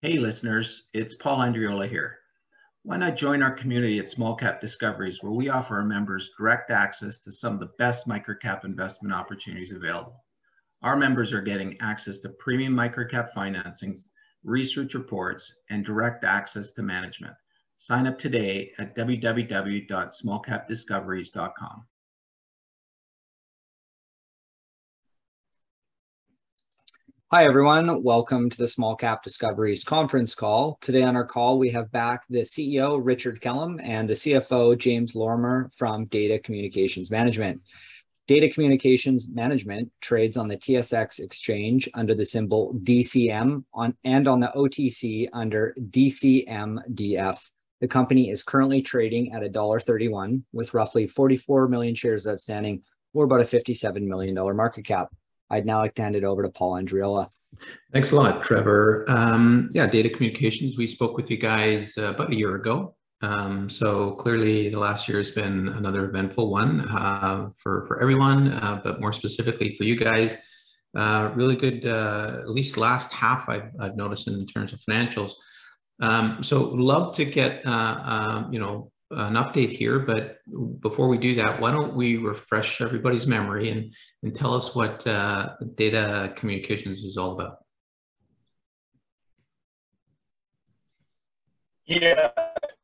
Hey listeners, it's Paul Andreola here. Why not join our community at Small Cap Discoveries where we offer our members direct access to some of the best microcap investment opportunities available. Our members are getting access to premium microcap financings, research reports, and direct access to management. Sign up today at www.smallcapdiscoveries.com. Hi, everyone. Welcome to the Small Cap Discoveries conference call. Today on our call, we have back the CEO, Richard Kellam, and the CFO, James Lorimer from Data Communications Management. Data Communications Management trades on the TSX exchange under the symbol DCM on, and on the OTC under DCMDF. The company is currently trading at $1.31 with roughly 44 million shares outstanding or about a $57 million market cap. I'd now like to hand it over to Paul Andreola. Thanks a lot, Trevor. Um, yeah, data communications. We spoke with you guys uh, about a year ago. Um, so clearly, the last year has been another eventful one uh, for for everyone, uh, but more specifically for you guys. Uh, really good, uh, at least last half I've, I've noticed in terms of financials. Um, so love to get uh, you know an update here, but before we do that, why don't we refresh everybody's memory and, and tell us what uh, data communications is all about? Yeah,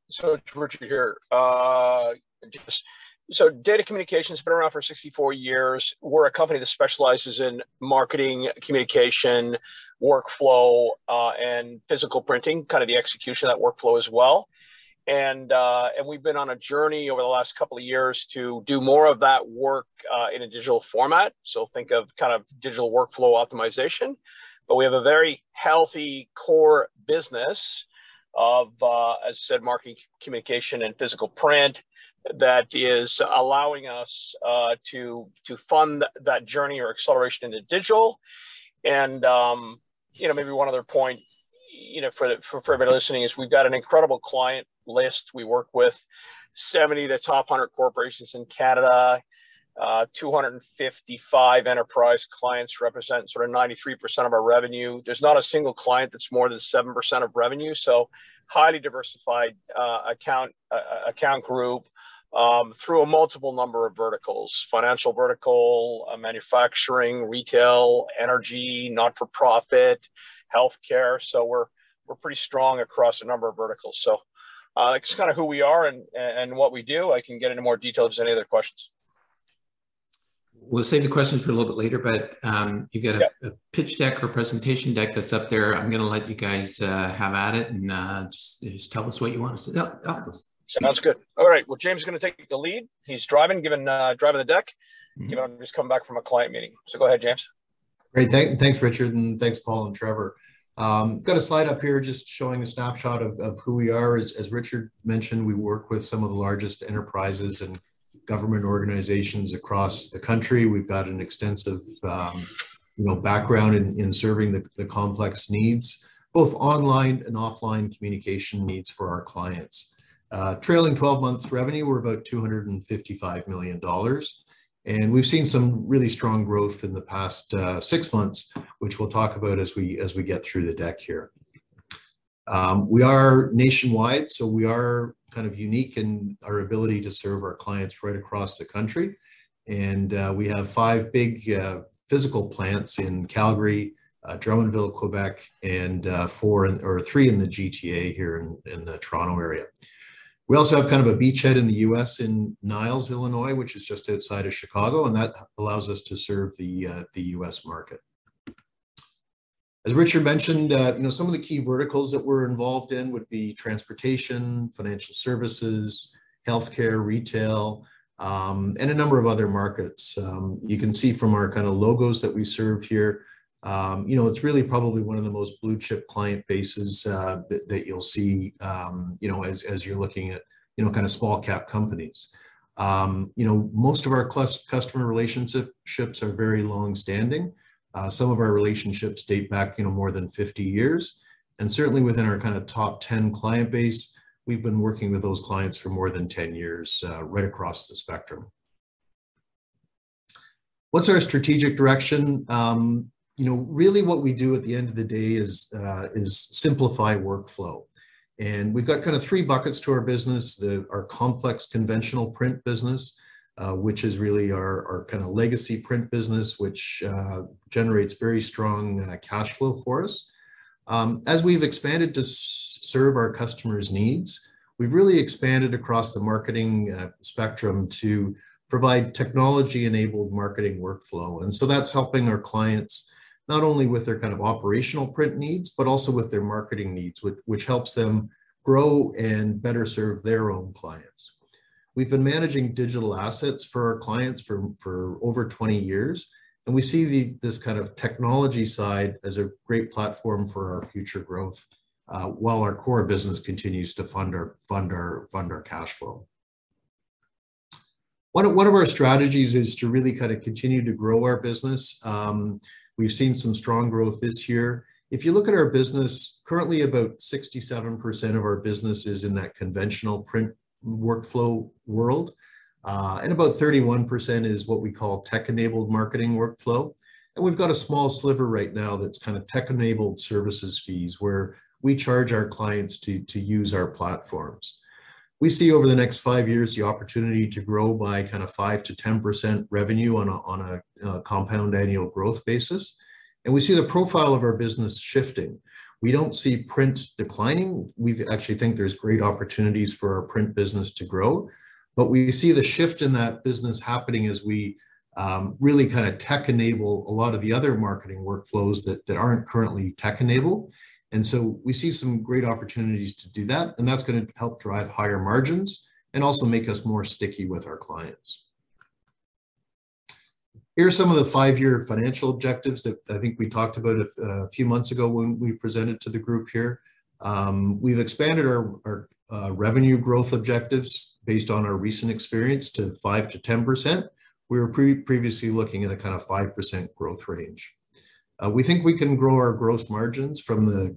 so it's Richard here. Uh, just, so data communications has been around for 64 years. We're a company that specializes in marketing, communication, workflow, uh, and physical printing, kind of the execution of that workflow as well and uh, and we've been on a journey over the last couple of years to do more of that work uh, in a digital format. So think of kind of digital workflow optimization, but we have a very healthy core business of, uh, as I said, marketing, communication, and physical print that is allowing us uh, to to fund that journey or acceleration into digital. And um, you know, maybe one other point you know, for, the, for, for everybody listening is we've got an incredible client list. We work with 70 of the top 100 corporations in Canada. Uh, 255 enterprise clients represent sort of 93% of our revenue. There's not a single client that's more than 7% of revenue. So highly diversified uh, account uh, account group um, through a multiple number of verticals, financial vertical, uh, manufacturing, retail, energy, not-for-profit, healthcare. So we're we're pretty strong across a number of verticals. So uh, it's kind of who we are and and what we do. I can get into more detail if there's any other questions. We'll save the questions for a little bit later, but um, you got a, a, pitch deck or presentation deck that's up there. I'm going to let you guys uh, have at it and uh, just, just, tell us what you want us to tell us. Sounds good. All right. Well, James is going to take the lead. He's driving, giving uh, driving the deck. Mm-hmm. Given I'm just coming back from a client meeting. So go ahead, James. Great. Thank, thanks, Richard, and thanks, Paul and Trevor. Um, got a slide up here just showing a snapshot of, of who we are. As, as Richard mentioned, we work with some of the largest enterprises and government organizations across the country. We've got an extensive um, you know, background in, in serving the, the complex needs, both online and offline communication needs for our clients. Uh, trailing 12 months revenue, we're about $255 million. And we've seen some really strong growth in the past uh, six months, which we'll talk about as we as we get through the deck here. Um, we are nationwide, so we are kind of unique in our ability to serve our clients right across the country. And uh, we have five big uh, physical plants in Calgary, uh, Drummondville, Quebec, and uh, four in, or three in the GTA here in, in the Toronto area. We also have kind of a beachhead in the US in Niles, Illinois, which is just outside of Chicago, and that allows us to serve the, uh, the US market. As Richard mentioned, uh, you know, some of the key verticals that we're involved in would be transportation, financial services, healthcare, retail, um, and a number of other markets. Um, you can see from our kind of logos that we serve here, um, you know, it's really probably one of the most blue chip client bases uh, that, that, you'll see, um, you know, as, as you're looking at, you know, kind of small cap companies. Um, you know, most of our customer relationships are very long standing. Uh, some of our relationships date back, you know, more than 50 years. And certainly within our kind of top 10 client base, we've been working with those clients for more than 10 years, uh, right across the spectrum. What's our strategic direction? Um, you know, really what we do at the end of the day is, uh, is simplify workflow. And we've got kind of three buckets to our business, the, our complex conventional print business, uh, which is really our, our kind of legacy print business, which uh, generates very strong uh, cash flow for us. Um, as we've expanded to serve our customers' needs, we've really expanded across the marketing uh, spectrum to provide technology-enabled marketing workflow. And so that's helping our clients not only with their kind of operational print needs, but also with their marketing needs, which, which helps them grow and better serve their own clients. We've been managing digital assets for our clients for, for over 20 years, and we see the, this kind of technology side as a great platform for our future growth, uh, while our core business continues to fund our, fund our, fund our cash flow. One of, one of our strategies is to really kind of continue to grow our business. Um, We've seen some strong growth this year. If you look at our business, currently about 67% of our business is in that conventional print workflow world. Uh, and about 31% is what we call tech-enabled marketing workflow. And we've got a small sliver right now that's kind of tech-enabled services fees where we charge our clients to, to use our platforms we see over the next five years the opportunity to grow by kind of five to 10% revenue on a, on a, a compound annual growth basis. And we see the profile of our business shifting. We don't see print declining. We actually think there's great opportunities for our print business to grow, but we see the shift in that business happening as we um, really kind of tech enable a lot of the other marketing workflows that, that aren't currently tech enabled and so we see some great opportunities to do that, and that's going to help drive higher margins and also make us more sticky with our clients. Here are some of the five-year financial objectives that I think we talked about a, a, few months ago when we presented to the group here. Um, we've expanded our, our uh, revenue growth objectives based on our recent experience to 5 to 10%. We were pre previously looking at a kind of 5% growth range. Uh, we think we can grow our gross margins from the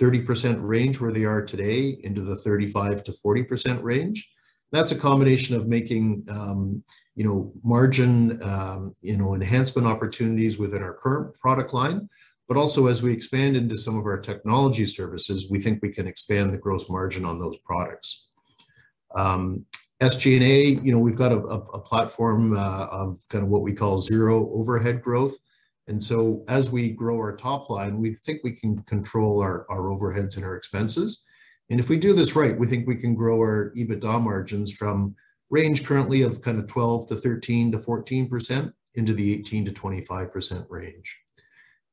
30% range where they are today into the 35 to 40% range. That's a combination of making, um, you know, margin, um, you know, enhancement opportunities within our current product line, but also as we expand into some of our technology services, we think we can expand the gross margin on those products. Um, SG&A, you know, we've got a, a, a platform uh, of kind of what we call zero overhead growth. And so as we grow our top line, we think we can control our, our overheads and our expenses. And if we do this right, we think we can grow our EBITDA margins from range currently of kind of 12 to 13 to 14% into the 18 to 25% range.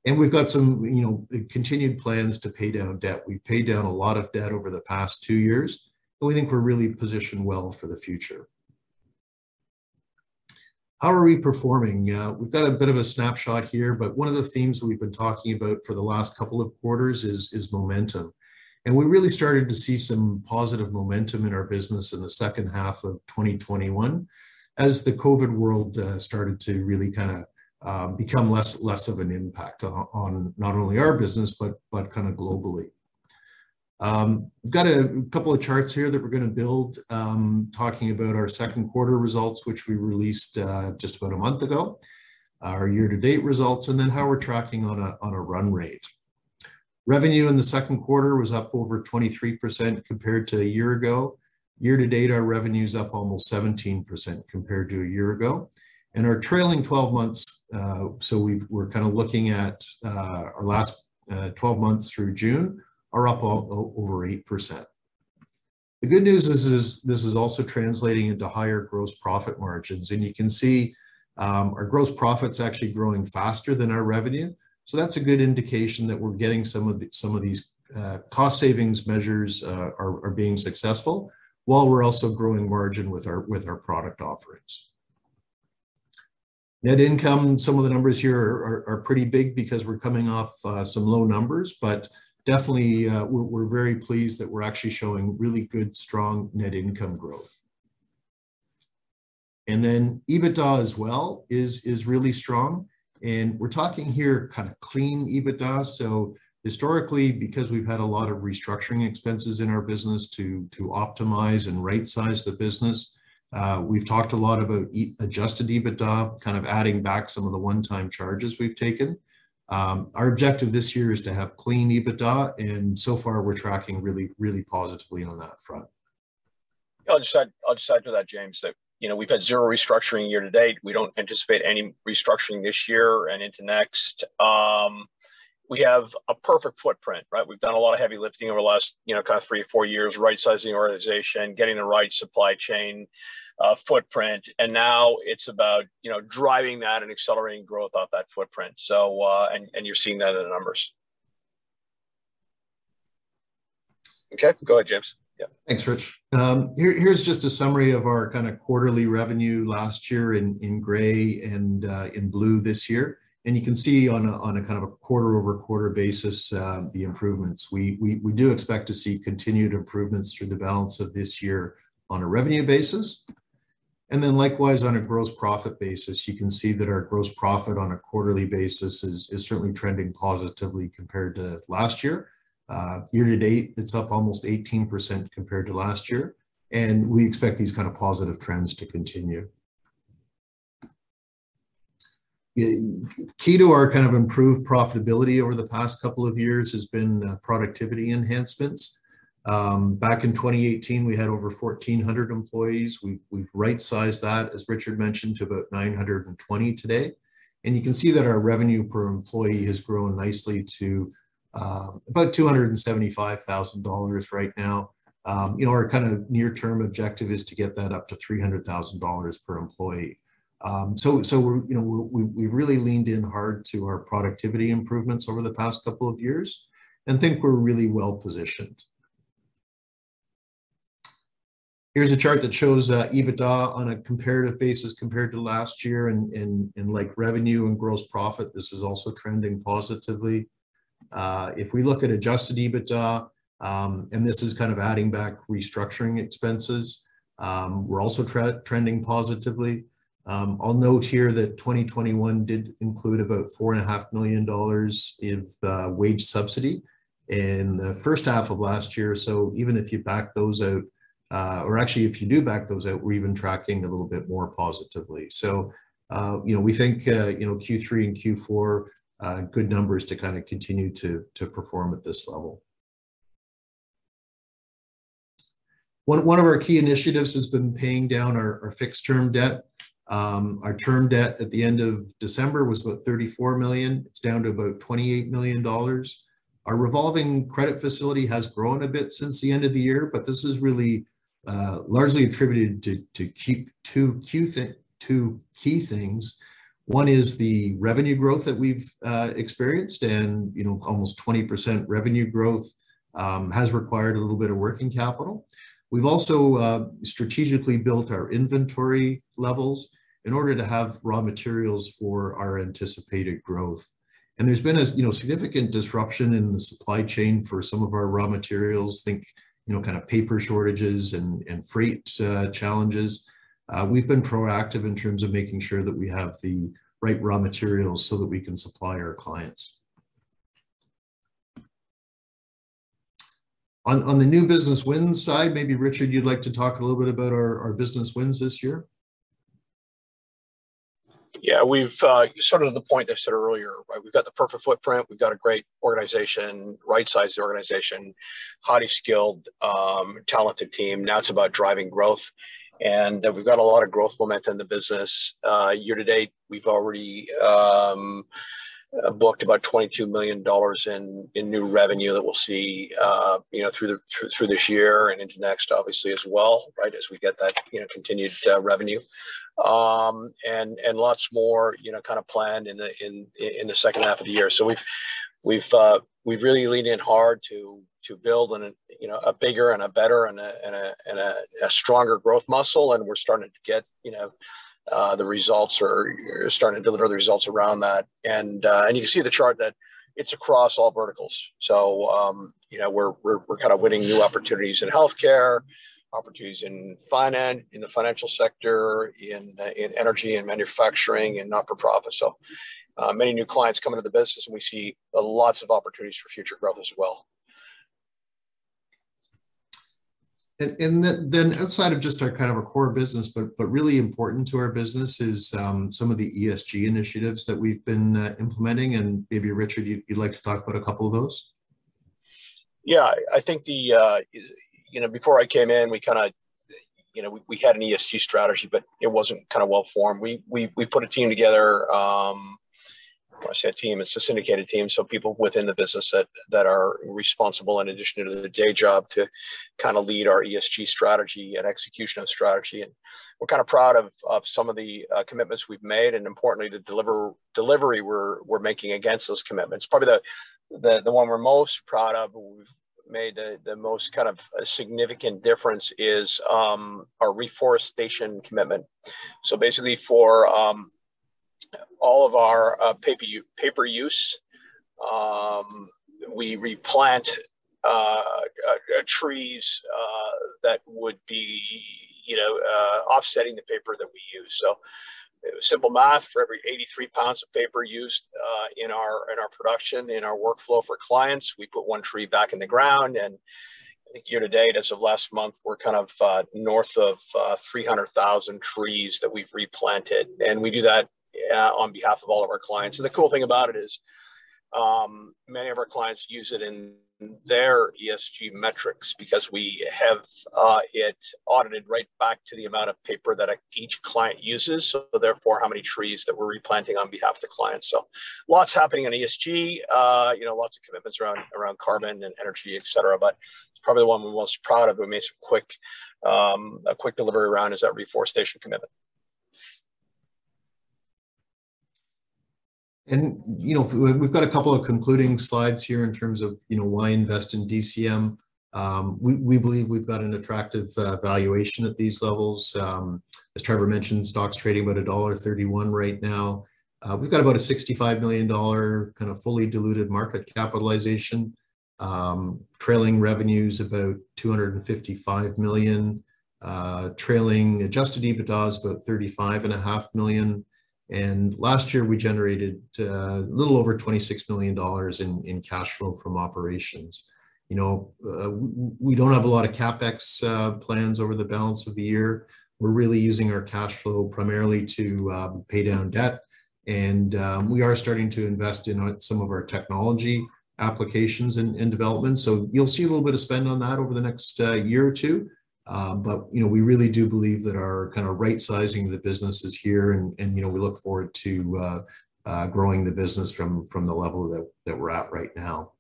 And we've got some, you know, continued plans to pay down debt. We've paid down a lot of debt over the past two years, and we think we're really positioned well for the future. How are we performing? Uh, we've got a bit of a snapshot here, but one of the themes we've been talking about for the last couple of quarters is, is momentum. And we really started to see some positive momentum in our business in the second half of 2021 as the COVID world uh, started to really kind of uh, become less less of an impact on, on, not only our business, but, but kind of globally. Um, we've got a couple of charts here that we're going to build um, talking about our second quarter results, which we released uh, just about a month ago, our year-to-date results, and then how we're tracking on a, on a run rate. Revenue in the second quarter was up over 23% compared to a year ago. Year-to-date, our revenue is up almost 17% compared to a year ago. And our trailing 12 months, uh, so we are kind of looking at uh, our last uh, 12 months through June, are up over 8%. The good news is, is this is also translating into higher gross profit margins. And you can see um, our gross profits actually growing faster than our revenue. So that's a good indication that we're getting some of the, some of these uh, cost savings measures uh, are, are being successful while we're also growing margin with our, with our product offerings. Net income, some of the numbers here are, are, are pretty big because we're coming off uh, some low numbers, but definitely uh, we're, we're very pleased that we're actually showing really good, strong net income growth. And then EBITDA as well is, is really strong. And we're talking here kind of clean EBITDA. So historically, because we've had a lot of restructuring expenses in our business to, to optimize and right size the business, uh, we've talked a lot about e adjusted EBITDA, kind of adding back some of the one-time charges we've taken. Um, our objective this year is to have clean EBITDA, and so far we're tracking really, really positively on that front. I'll just add, I'll just add to that, James, that you know we've had zero restructuring year to date. We don't anticipate any restructuring this year and into next. Um, we have a perfect footprint, right? We've done a lot of heavy lifting over the last, you know, kind of three or four years, right sizing the organization, getting the right supply chain uh, footprint, and now it's about you know driving that and accelerating growth off that footprint. So, uh, and and you're seeing that in the numbers. Okay, go ahead, James. Yeah. Thanks, Rich. Um, here, here's just a summary of our kind of quarterly revenue last year in, in gray and uh, in blue this year. And you can see on a, on a kind of a quarter over quarter basis, uh, the improvements. We, we, we do expect to see continued improvements through the balance of this year on a revenue basis. And then likewise on a gross profit basis, you can see that our gross profit on a quarterly basis is, is certainly trending positively compared to last year. Uh, year to date, it's up almost 18% compared to last year. And we expect these kind of positive trends to continue key to our kind of improved profitability over the past couple of years has been uh, productivity enhancements. Um, back in 2018, we had over 1,400 employees. We've, we've right-sized that, as Richard mentioned, to about 920 today. And you can see that our revenue per employee has grown nicely to uh, about $275,000 right now. Um, you know, our kind of near-term objective is to get that up to $300,000 per employee. Um, so, so we're, you know, we we've really leaned in hard to our productivity improvements over the past couple of years and think we're really well positioned. Here's a chart that shows uh, EBITDA on a comparative basis compared to last year and, and like revenue and gross profit, this is also trending positively. Uh, if we look at adjusted EBITDA, um, and this is kind of adding back restructuring expenses, um, we're also trending positively. Um, I'll note here that 2021 did include about four and a half million dollars of uh, wage subsidy in the first half of last year. So even if you back those out, uh, or actually if you do back those out, we're even tracking a little bit more positively. So, uh, you know, we think, uh, you know, Q3 and Q4, uh, good numbers to kind of continue to, to perform at this level. One, one of our key initiatives has been paying down our, our fixed term debt. Um, our term debt at the end of December was about 34 million. It's down to about 28 million dollars. Our revolving credit facility has grown a bit since the end of the year, but this is really uh, largely attributed to, to keep two, th two key things. One is the revenue growth that we've uh, experienced and, you know, almost 20% revenue growth um, has required a little bit of working capital. We've also uh, strategically built our inventory levels in order to have raw materials for our anticipated growth. And there's been a you know significant disruption in the supply chain for some of our raw materials. Think you know kind of paper shortages and and freight uh, challenges. Uh, we've been proactive in terms of making sure that we have the right raw materials so that we can supply our clients. On, on the new business wins side, maybe Richard, you'd like to talk a little bit about our, our business wins this year? Yeah, we've uh, sort of the point I said earlier, right? We've got the perfect footprint. We've got a great organization, right sized organization, highly skilled, um, talented team. Now it's about driving growth. And uh, we've got a lot of growth momentum in the business. Uh, year to date, we've already um, uh, booked about $22 million in, in new revenue that we'll see, uh, you know, through the through, through, this year and into next, obviously as well, right? As we get that, you know, continued uh, revenue, um, and and lots more, you know, kind of planned in the in in the second half of the year. So we've we've uh, we've really leaned in hard to to build an you know a bigger and a better and a and a and a, a stronger growth muscle, and we're starting to get you know uh, the results are starting to deliver the results around that. And uh, and you can see the chart that it's across all verticals. So um, you know we're, we're we're kind of winning new opportunities in healthcare, opportunities in finance, in the financial sector, in in energy and manufacturing, and not for profit. So uh, many new clients coming to the business, and we see uh, lots of opportunities for future growth as well. and, and then outside of just our kind of our core business, but but really important to our business is um, some of the ESG initiatives that we've been uh, implementing. And maybe Richard, you'd, you'd, like to talk about a couple of those. Yeah, I think the uh, you know before I came in, we kind of you know we, we had an ESG strategy, but it wasn't kind of well formed. We we we put a team together. Um, I say a team, it's a syndicated team. So people within the business that, that are responsible in addition to the day job to kind of lead our ESG strategy and execution of strategy. And we're kind of proud of, of some of the uh, commitments we've made and importantly, the deliver delivery we're, we're making against those commitments. Probably the, the, the one we're most proud of, we've made the, the most kind of significant difference is um, our reforestation commitment. So basically for um, all of our uh, paper, paper use. Um, we replant uh, uh, trees uh, that would be, you know, uh, offsetting the paper that we use. So simple math for every 83 pounds of paper used uh, in our in our production in our workflow for clients we put one tree back in the ground and I think year to date as of last month we're kind of uh, north of uh, 300,000 trees that we've replanted and we do that uh, on behalf of all of our clients. And the cool thing about it is um, many of our clients use it in their ESG metrics because we have uh, it audited right back to the amount of paper that each client uses. So therefore, how many trees that we're replanting on behalf of the client. So lots happening on ESG, uh, you know, lots of commitments around, around carbon and energy, et cetera. But it's probably the one we're most proud of. We made some quick, um, a quick delivery around is that reforestation commitment. And you know, we've got a couple of concluding slides here in terms of you know why invest in DCM. Um, we, we believe we've got an attractive uh, valuation at these levels. Um, as Trevor mentioned, stocks trading about a dollar thirty-one right now. Uh, we've got about a sixty-five million dollar kind of fully diluted market capitalization. Um, trailing revenues about two hundred and fifty-five million. Uh, trailing adjusted EBITDA is about thirty-five and a half million. And last year we generated uh, a little over $26 million in, in cash flow from operations. You know, uh, we don't have a lot of CapEx uh, plans over the balance of the year. We're really using our cash flow primarily to um, pay down debt. And um, we are starting to invest in some of our technology applications and, and development. So you'll see a little bit of spend on that over the next uh, year or two. Uh, but you know, we really do believe that our kind of right sizing of the business is here, and and you know, we look forward to uh, uh, growing the business from from the level that that we're at right now.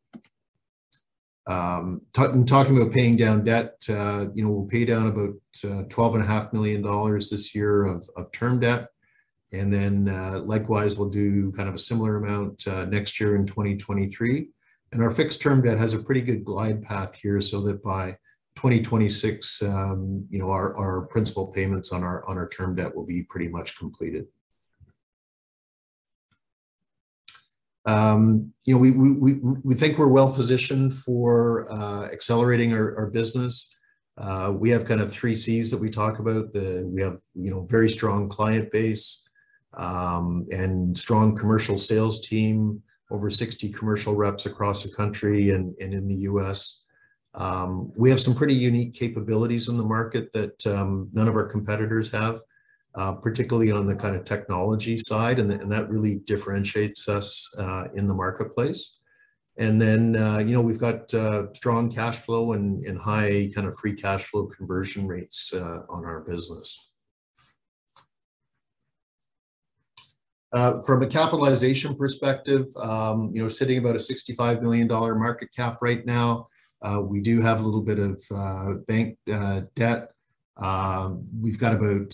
Um, talking about paying down debt, uh, you know, we'll pay down about uh, twelve and a half million dollars this year of of term debt, and then likewise we'll do kind of a similar amount next year in 2023. And our fixed term debt has a pretty good glide path here, so that by 2026, um, you know, our, our principal payments on our on our term debt will be pretty much completed. Um, you know, we, we, we think we're well positioned for uh, accelerating our, our business. Uh, we have kind of three C's that we talk about. The, we have, you know, very strong client base um, and strong commercial sales team, over 60 commercial reps across the country and, and in the US. Um, we have some pretty unique capabilities in the market that um, none of our competitors have, uh, particularly on the kind of technology side, and, and that really differentiates us uh, in the marketplace. And then, uh, you know, we've got uh, strong cash flow and, and high kind of free cash flow conversion rates uh, on our business. Uh, from a capitalization perspective, um, you know, sitting about a $65 million market cap right now. Uh, we do have a little bit of uh, bank uh, debt. We've got about,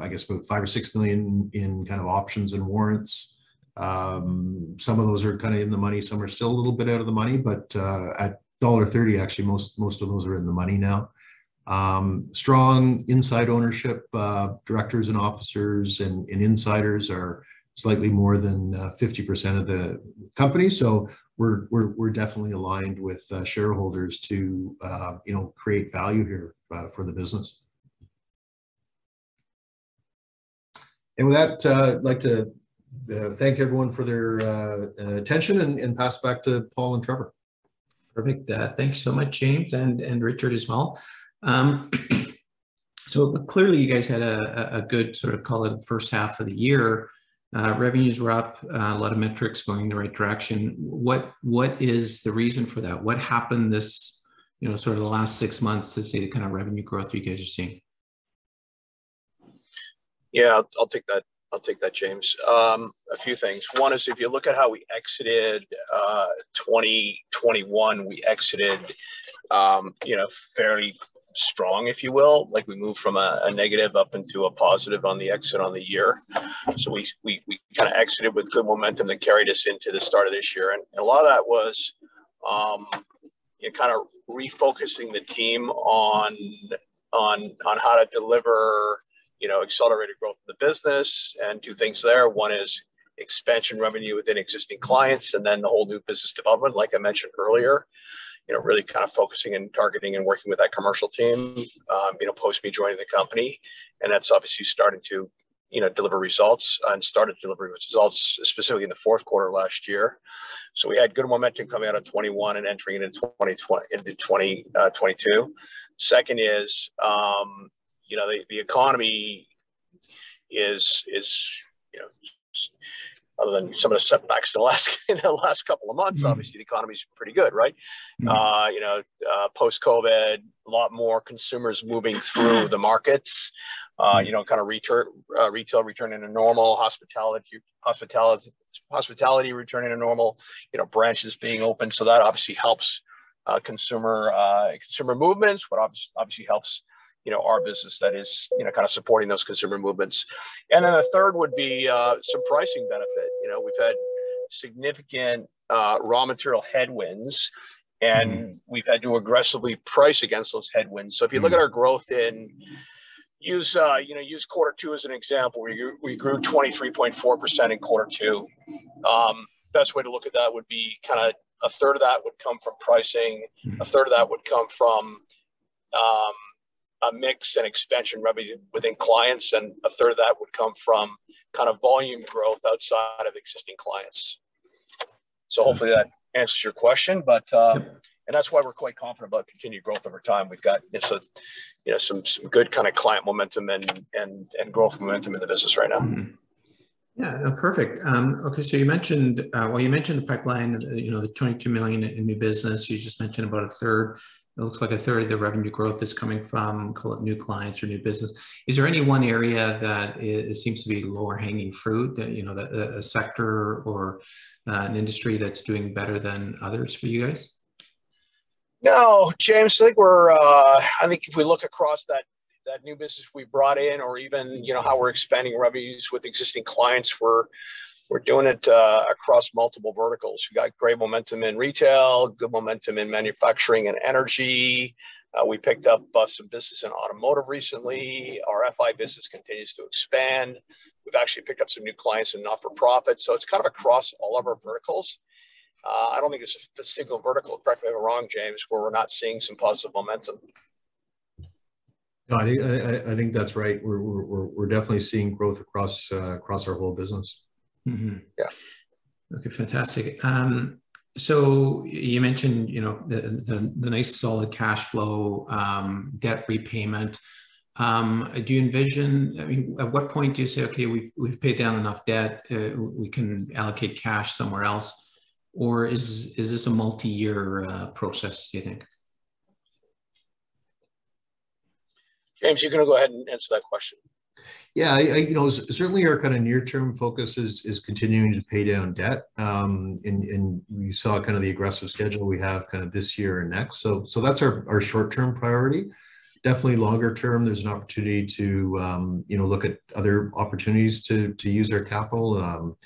I guess, about five or six million in kind of options and warrants. Um, some of those are kind of in the money. Some are still a little bit out of the money, but at dollar thirty, actually, most most of those are in the money now. Um, strong inside ownership, uh, directors and officers and, and insiders are slightly more than 50% uh, of the company. So we're, we're, we're definitely aligned with uh, shareholders to, uh, you know, create value here uh, for the business. And with that, uh, I'd like to uh, thank everyone for their attention and, and pass back to Paul and Trevor. Perfect. thanks so much, James and, and Richard as well. Um, so clearly you guys had a, a good sort of call it first half of the year. Uh, revenues were up, uh, a lot of metrics going in the right direction. What what is the reason for that? What happened this, you know, sort of the last six months to see the kind of revenue growth you guys are seeing? Yeah, I'll, I'll take that. I'll take that, James. Um, a few things. One is if you look at how we exited uh, 2021, we exited, um, you know, fairly strong, if you will. Like we moved from a, a, negative up into a positive on the exit on the year. So we we, we kind of exited with good momentum that carried us into the start of this year, and, and a lot of that was, um, you know, kind of refocusing the team on on on how to deliver you know, accelerated growth in the business and two things there. One is expansion revenue within existing clients, and then the whole new business development, like I mentioned earlier. You know, really kind of focusing and targeting and working with that commercial team. Um, you know, post me joining the company, and that's obviously starting to, you know, deliver results and started delivering results specifically in the fourth quarter last year. So we had good momentum coming out of 21 and entering into 2020 into 2022. Uh, Second is um, you know, the, the economy is is you know other than some of the setbacks in the last in the last couple of months, mm-hmm. obviously the economy's pretty good, right? Mm-hmm. Uh, you know, uh, post COVID, a lot more consumers moving through the markets. Uh, mm-hmm. you know, kind of return uh, retail returning to normal, hospitality hospitality hospitality returning to normal. You know, branches being open, so that obviously helps uh, consumer uh, consumer movements. What obviously, obviously helps you know our business that is you know kind of supporting those consumer movements. And then the third would be uh, some pricing benefit. You know we've had significant uh, raw material headwinds and mm. we've had to aggressively price against those headwinds. So if you look mm. at our growth in use uh, you know use quarter two as an example we, we grew 23.4% in quarter two. Um, best way to look at that would be kind of a third of that would come from pricing a third of that would come from um, a mix and expansion revenue within clients, and a third of that would come from kind of volume growth outside of existing clients. So hopefully that answers your question, but uh, and that's why we're quite confident about continued growth over time. We've got you know, so, you know some some good kind of client momentum and and and growth momentum in the business right now. Mm-hmm. Yeah, perfect. Um, okay, so you mentioned uh, well, you mentioned the pipeline. You know, the 22 million in new business. You just mentioned about a third it looks like a third of the revenue growth is coming from new clients or new business. Is there any one area that seems to be lower hanging fruit that, you know, that a sector or uh, an industry that's doing better than others for you guys? No, James, I think we're, uh, I think if we look across that, that new business we brought in, or even, you know, how we're expanding revenues with existing clients, we're, we're doing it uh, across multiple verticals. We've got great momentum in retail, good momentum in manufacturing and energy. Uh, we picked up uh, some business in automotive recently. Our FI business continues to expand. We've actually picked up some new clients in not for profit. So it's kind of across all of our verticals. Uh, I don't think it's a single vertical, correct me if I'm wrong, James, where we're not seeing some positive momentum. No, I think I, I think that's right. We're, we're, we're definitely seeing growth across uh, across our whole business. Mm-hmm. Yeah. Okay, fantastic. Um, so you mentioned, you know, the, the, the nice solid cash flow, um, debt repayment. Um, do you envision? I mean, at what point do you say, okay, we've we've paid down enough debt, uh, we can allocate cash somewhere else, or is is this a multi-year uh, process? Do you think? James, you're going to go ahead and answer that question. Yeah, I, I, you know, certainly our kind of near-term focus is is continuing to pay down debt. Um, and, and you saw kind of the aggressive schedule we have kind of this year and next. So so that's our, our short-term priority. Definitely longer term, there's an opportunity to um, you know look at other opportunities to to use our capital. Um,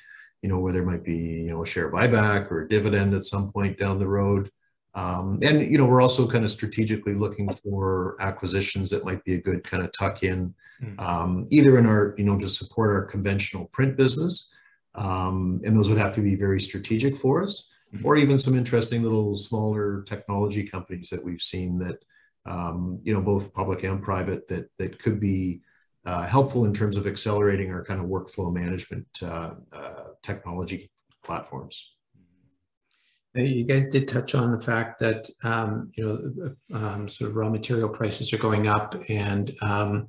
you know, whether it might be you know a share buyback or a dividend at some point down the road. Um, and you know, we're also kind of strategically looking for acquisitions that might be a good kind of tuck in, hmm. um, either in our you know to support our conventional print business, um, and those would have to be very strategic for us, mm-hmm. or even some interesting little smaller technology companies that we've seen that um, you know both public and private that that could be uh, helpful in terms of accelerating our kind of workflow management uh, uh, technology platforms. You guys did touch on the fact that um, you know um, sort of raw material prices are going up, and um,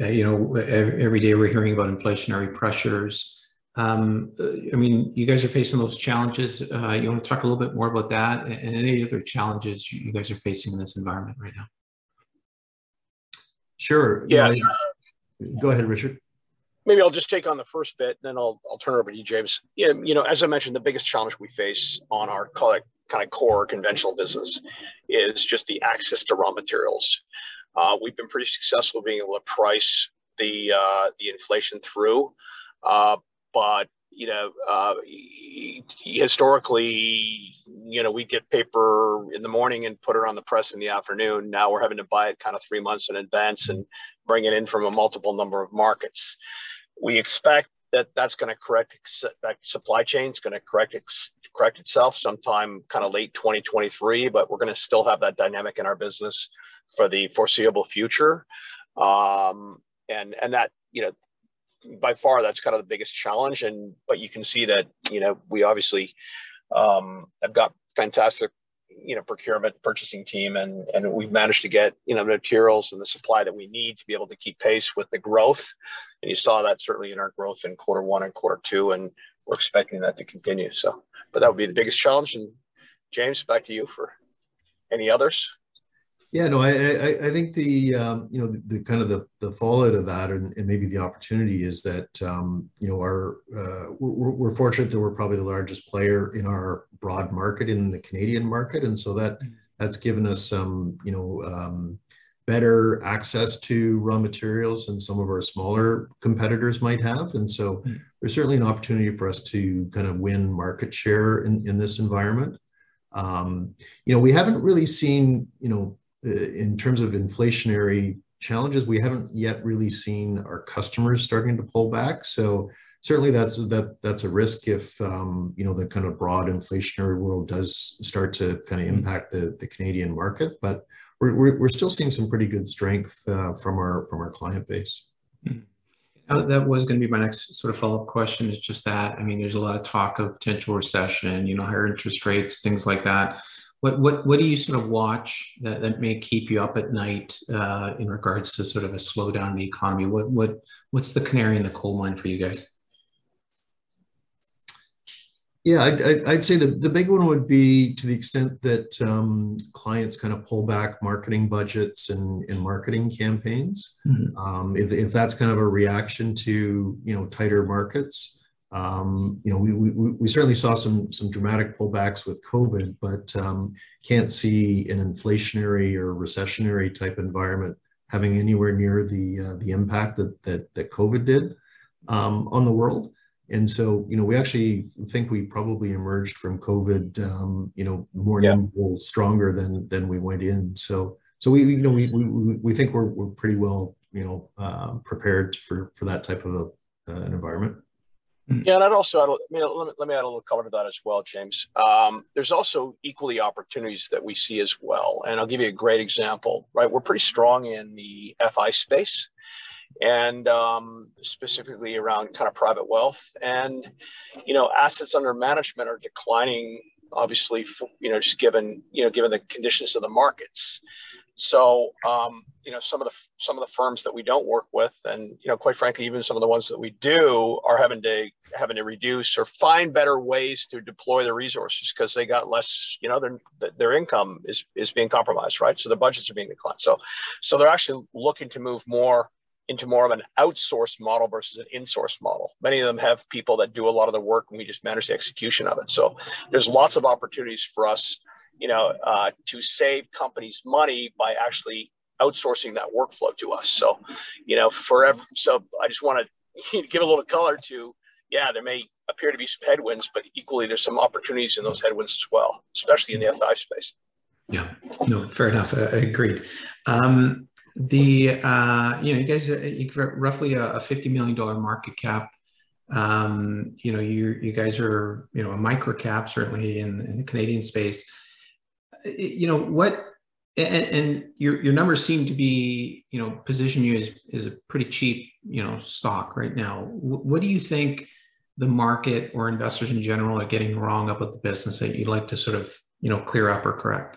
uh, you know every day we're hearing about inflationary pressures. Um, I mean, you guys are facing those challenges. Uh, you want to talk a little bit more about that, and any other challenges you guys are facing in this environment right now? Sure. Yeah. Go ahead, Richard maybe I'll just take on the first bit, and then I'll I'll turn it over to you, James. Yeah, you know, as I mentioned, the biggest challenge we face on our kind of core conventional business is just the access to raw materials. Uh, we've been pretty successful being able to price the uh, the inflation through, uh, but you know, uh, historically, you know, we get paper in the morning and put it on the press in the afternoon. Now we're having to buy it kind of three months in advance and bring it in from a multiple number of markets. We expect that that's going to correct that supply chain is going to correct correct itself sometime kind of late 2023 but we're going to still have that dynamic in our business for the foreseeable future um, and and that you know by far that's kind of the biggest challenge. And but you can see that you know we obviously um, have got fantastic you know procurement purchasing team and and we've managed to get you know materials and the supply that we need to be able to keep pace with the growth. And you saw that certainly in our growth in quarter one and quarter two and we're expecting that to continue. So but that would be the biggest challenge. And james back to you for any others yeah, no, I, I, I think the, um, you know, the, the, kind of the, the fallout of that and, and maybe the opportunity is that, um, you know, our, uh, we're, we're, fortunate that we're probably the largest player in our broad market in the Canadian market. And so that, mm. that's given us some, you know, um, better access to raw materials than some of our smaller competitors might have. And so mm. there's certainly an opportunity for us to kind of win market share in, in this environment. Um, you know, we haven't really seen, you know, in terms of inflationary challenges, we haven't yet really seen our customers starting to pull back. So certainly that's that that's a risk if um, you know the kind of broad inflationary world does start to kind of mm-hmm. impact the, the Canadian market. But we're, we're, we're still seeing some pretty good strength uh, from our from our client base. Mm-hmm. That was going to be my next sort of follow-up question. Is just that I mean, there's a lot of talk of potential recession, you know, higher interest rates, things like that. What, what, what do you sort of watch that, that may keep you up at night uh, in regards to sort of a slowdown in the economy? What, what, what's the canary in the coal mine for you guys? Yeah, I'd, I'd, say the, the big one would be to the extent that um, clients kind of pull back marketing budgets and, and marketing campaigns. Mm-hmm. Um, if, if that's kind of a reaction to you know tighter markets, um, you know, we, we, we, certainly saw some some dramatic pullbacks with COVID, but um, can't see an inflationary or recessionary type environment having anywhere near the uh, the impact that that, that COVID did um, on the world. And so, you know, we actually think we probably emerged from COVID, um, you know, more yeah. nimble, stronger than than we went in. So, so we, you know, we we, we think we're we're pretty well, you know, uh, prepared for for that type of a, uh, an environment. Mm. Yeah, and I'd also add, I mean, let me, let me add a little color to that as well, James. Um, there's also equally opportunities that we see as well, and I'll give you a great example. Right, we're pretty strong in the FI space, and um, specifically around kind of private wealth, and you know, assets under management are declining. Obviously, for, you know, just given you know, given the conditions of the markets. So, um, you know, some of the some of the firms that we don't work with, and you know, quite frankly, even some of the ones that we do, are having to having to reduce or find better ways to deploy their resources because they got less. You know, their their income is is being compromised, right? So the budgets are being declined. So, so they're actually looking to move more into more of an outsourced model versus an in-source model. Many of them have people that do a lot of the work, and we just manage the execution of it. So, there's lots of opportunities for us you know, uh, to save companies money by actually outsourcing that workflow to us. So, you know, forever. So I just want to give a little color to, yeah, there may appear to be some headwinds, but equally there's some opportunities in those headwinds as well, especially in the FI space. Yeah, no, fair enough. I, agreed. Um, the uh, you know, you guys, uh, you roughly a, a fifty million dollar market cap. Um, you know, you you guys are you know a micro cap certainly in, in the Canadian space you know what and, and, your your numbers seem to be you know position you as, is a pretty cheap you know stock right now what do you think the market or investors in general are getting wrong about the business that you'd like to sort of you know clear up or correct?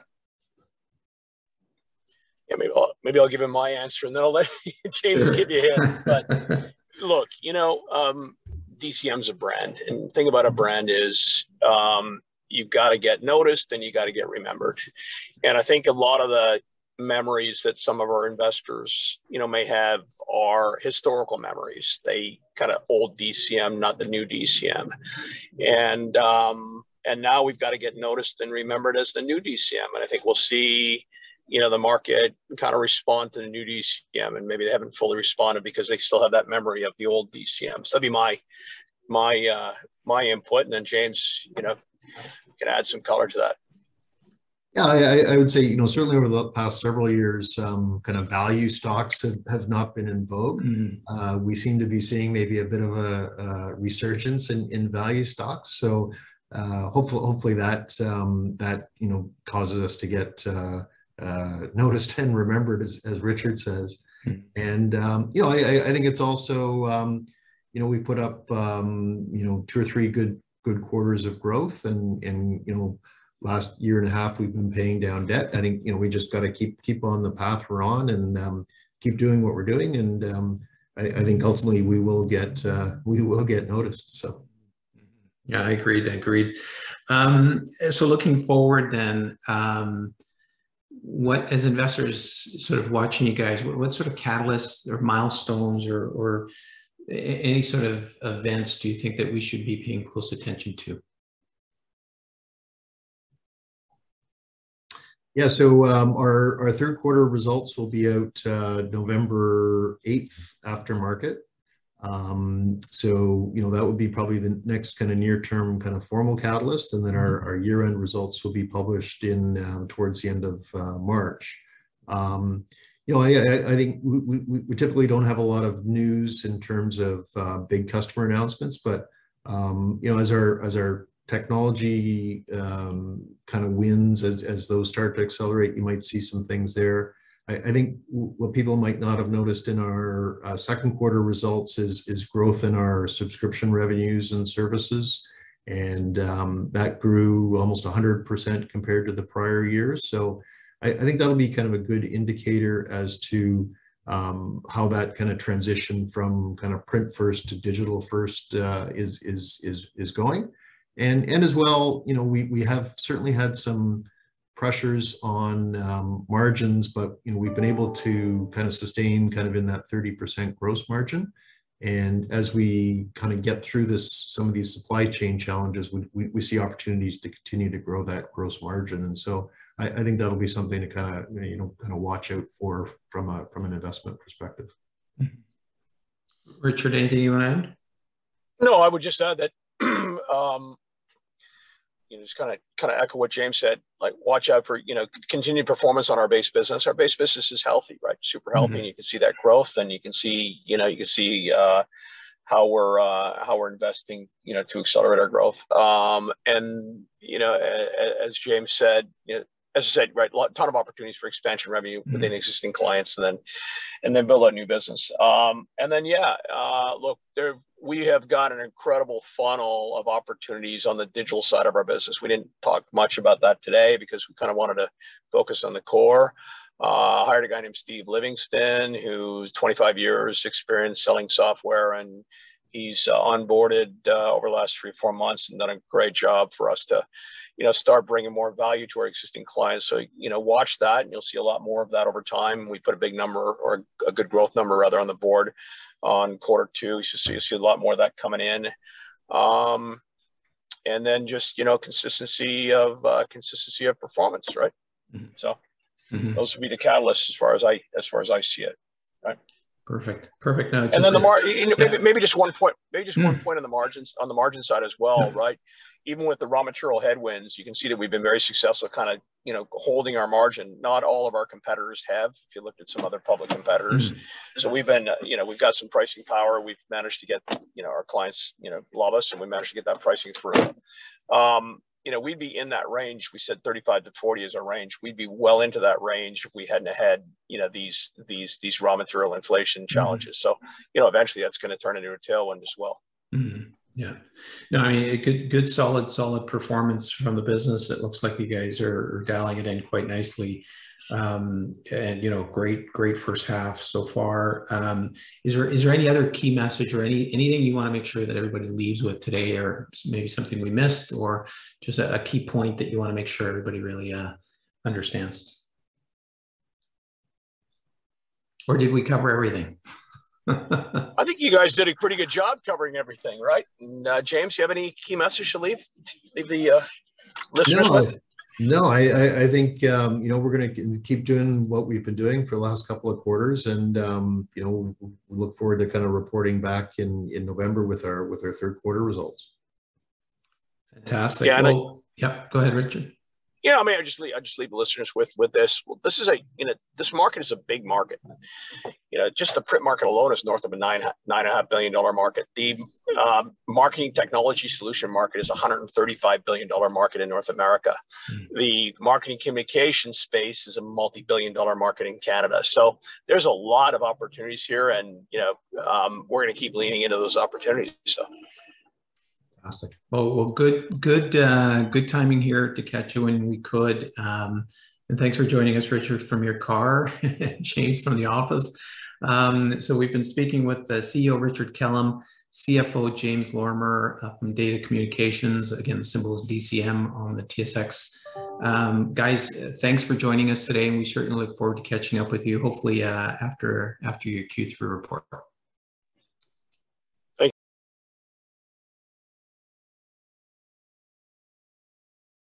Yeah, maybe I'll, maybe I'll give him my answer and then I'll let James sure. give you his. But look, you know, um, DCM's a brand, and the thing about a brand is um, you've got to get noticed and you got to get remembered. And I think a lot of the memories that some of our investors, you know, may have are historical memories. They kind of old DCM, not the new DCM, and um, and now we've got to get noticed and remembered as the new DCM. And I think we'll see, you know, the market kind of respond to the new DCM, and maybe they haven't fully responded because they still have that memory of the old DCM. So that'd be my my uh, my input, and then James, you know, can add some color to that. Yeah, I, I, would say, you know, certainly over the past several years, um, kind of value stocks have, have not been in vogue. Mm. Uh, we seem to be seeing maybe a bit of a, a resurgence in, in value stocks. So uh, hopefully, hopefully that um, that you know causes us to get uh, uh noticed and remembered, as, as Richard says. Mm. And um, you know, I, I think it's also um, you know we put up um, you know two or three good good quarters of growth, and and you know last year and a half we've been paying down debt. I think you know we just got to keep keep on the path we're on and um, keep doing what we're doing, and um, I, I, think ultimately we will get uh, we will get noticed. So. Yeah, I agreed. I agreed. Um, so looking forward, then, um, what as investors sort of watching you guys, what, what sort of catalysts or milestones or, or any sort of events do you think that we should be paying close attention to? Yeah, so um, our, our third quarter results will be out uh, November 8th after market. Um, so, you know, that would be probably the next kind of near term kind of formal catalyst. And then our, our year end results will be published in uh, towards the end of uh, March. Um, you know, I, I think we, we, we, typically don't have a lot of news in terms of uh, big customer announcements, but um, you know, as our as our technology um, kind of wins as, as those start to accelerate, you might see some things there. I, I think what people might not have noticed in our uh, second quarter results is, is growth in our subscription revenues and services. And um, that grew almost 100% compared to the prior years. So I, I, think that'll be kind of a good indicator as to um, how that kind of transition from kind of print first to digital first uh, is, is, is, is going and and as well, you know, we we have certainly had some pressures on um, margins, but you know, we've been able to kind of sustain kind of in that 30% gross margin. And as we kind of get through this, some of these supply chain challenges, we, we, we see opportunities to continue to grow that gross margin. And so I, I, think that'll be something to kind of, you know, kind of watch out for from a, from an investment perspective. Richard, anything you want to add? No, I would just add that um, you know, just kind of kind of echo what James said. Like, watch out for you know continued performance on our base business. Our base business is healthy, right? Super healthy. Mm-hmm. And you can see that growth, and you can see you know you can see uh, how we're uh, how we're investing, you know, to accelerate our growth. Um, and you know, as James said, you know, as I said, right, a ton of opportunities for expansion revenue mm-hmm. within existing clients, and then and then build out new business. Um, and then yeah, uh, look, there we have got an incredible funnel of opportunities on the digital side of our business. We didn't talk much about that today because we kind of wanted to focus on the core. Uh, hired a guy named Steve Livingston, who's 25 years experience selling software, and he's uh, onboarded uh, over the last three, four months and done a great job for us to, you know, start bringing more value to our existing clients. So, you know, watch that and you'll see a lot more of that over time. We put a big number or a good growth number rather on the board on quarter two. You should see, you see a lot more of that coming in. Um, and then just, you know, consistency of uh, consistency of performance, right? Mm-hmm. So mm-hmm. those would be the catalysts as far as I, as far as I see it. Right. Perfect. Perfect. No, and then the mar- you know, yeah. maybe, maybe just one point, maybe just mm. one point on the margins on the margin side as well, right? Even with the raw material headwinds, you can see that we've been very successful, kind of you know holding our margin. Not all of our competitors have. If you looked at some other public competitors, mm. so we've been uh, you know we've got some pricing power. We've managed to get you know our clients you know love us, and we managed to get that pricing through. Um, you know, we'd be in that range. We said 35 to 40 is our range. We'd be well into that range if we hadn't had, you know, these these these raw material inflation mm-hmm. challenges. Mm-hmm. So, you know, eventually that's going to turn into a tailwind as well. Mm-hmm. Yeah, no, I mean, good, good, solid, solid performance from the business. It looks like you guys are, are dialing it in quite nicely. Um, and you know, great, great first half so far. Um, is there is there any other key message or any anything you want to make sure that everybody leaves with today, or maybe something we missed, or just a, a key point that you want to make sure everybody really uh, understands? Or did we cover everything? I think you guys did a pretty good job covering everything, right? And, uh, James, you have any key message to leave leave the uh, listeners no, with? No, I, I, I think um, you know we're going to keep doing what we've been doing for the last couple of quarters, and um, you know we look forward to kind of reporting back in in November with our with our third quarter results. Fantastic. Yeah, well, I, yeah. Go ahead, Richard Yeah, I mean, I just leave, I just leave listeners with with this. Well, this is a you know, this market is a big market. You know, just the print market alone is north of a nine nine and a half billion dollar market. The um, marketing technology solution market is a 135 billion dollar market in North America. Mm-hmm. The marketing communication space is a multi billion dollar market in Canada. So there's a lot of opportunities here, and you know, um, we're going to keep leaning into those opportunities. So. Fantastic. Well, well, good, good, uh, good timing here to catch you when we could. Um, and thanks for joining us, Richard, from your car, James from the office. Um, so we've been speaking with the CEO Richard Kellam, CFO James Lorimer uh, from Data Communications. Again, the symbol is DCM on the TSX. Um, guys, thanks for joining us today, and we certainly look forward to catching up with you. Hopefully, uh, after after your Q3 report.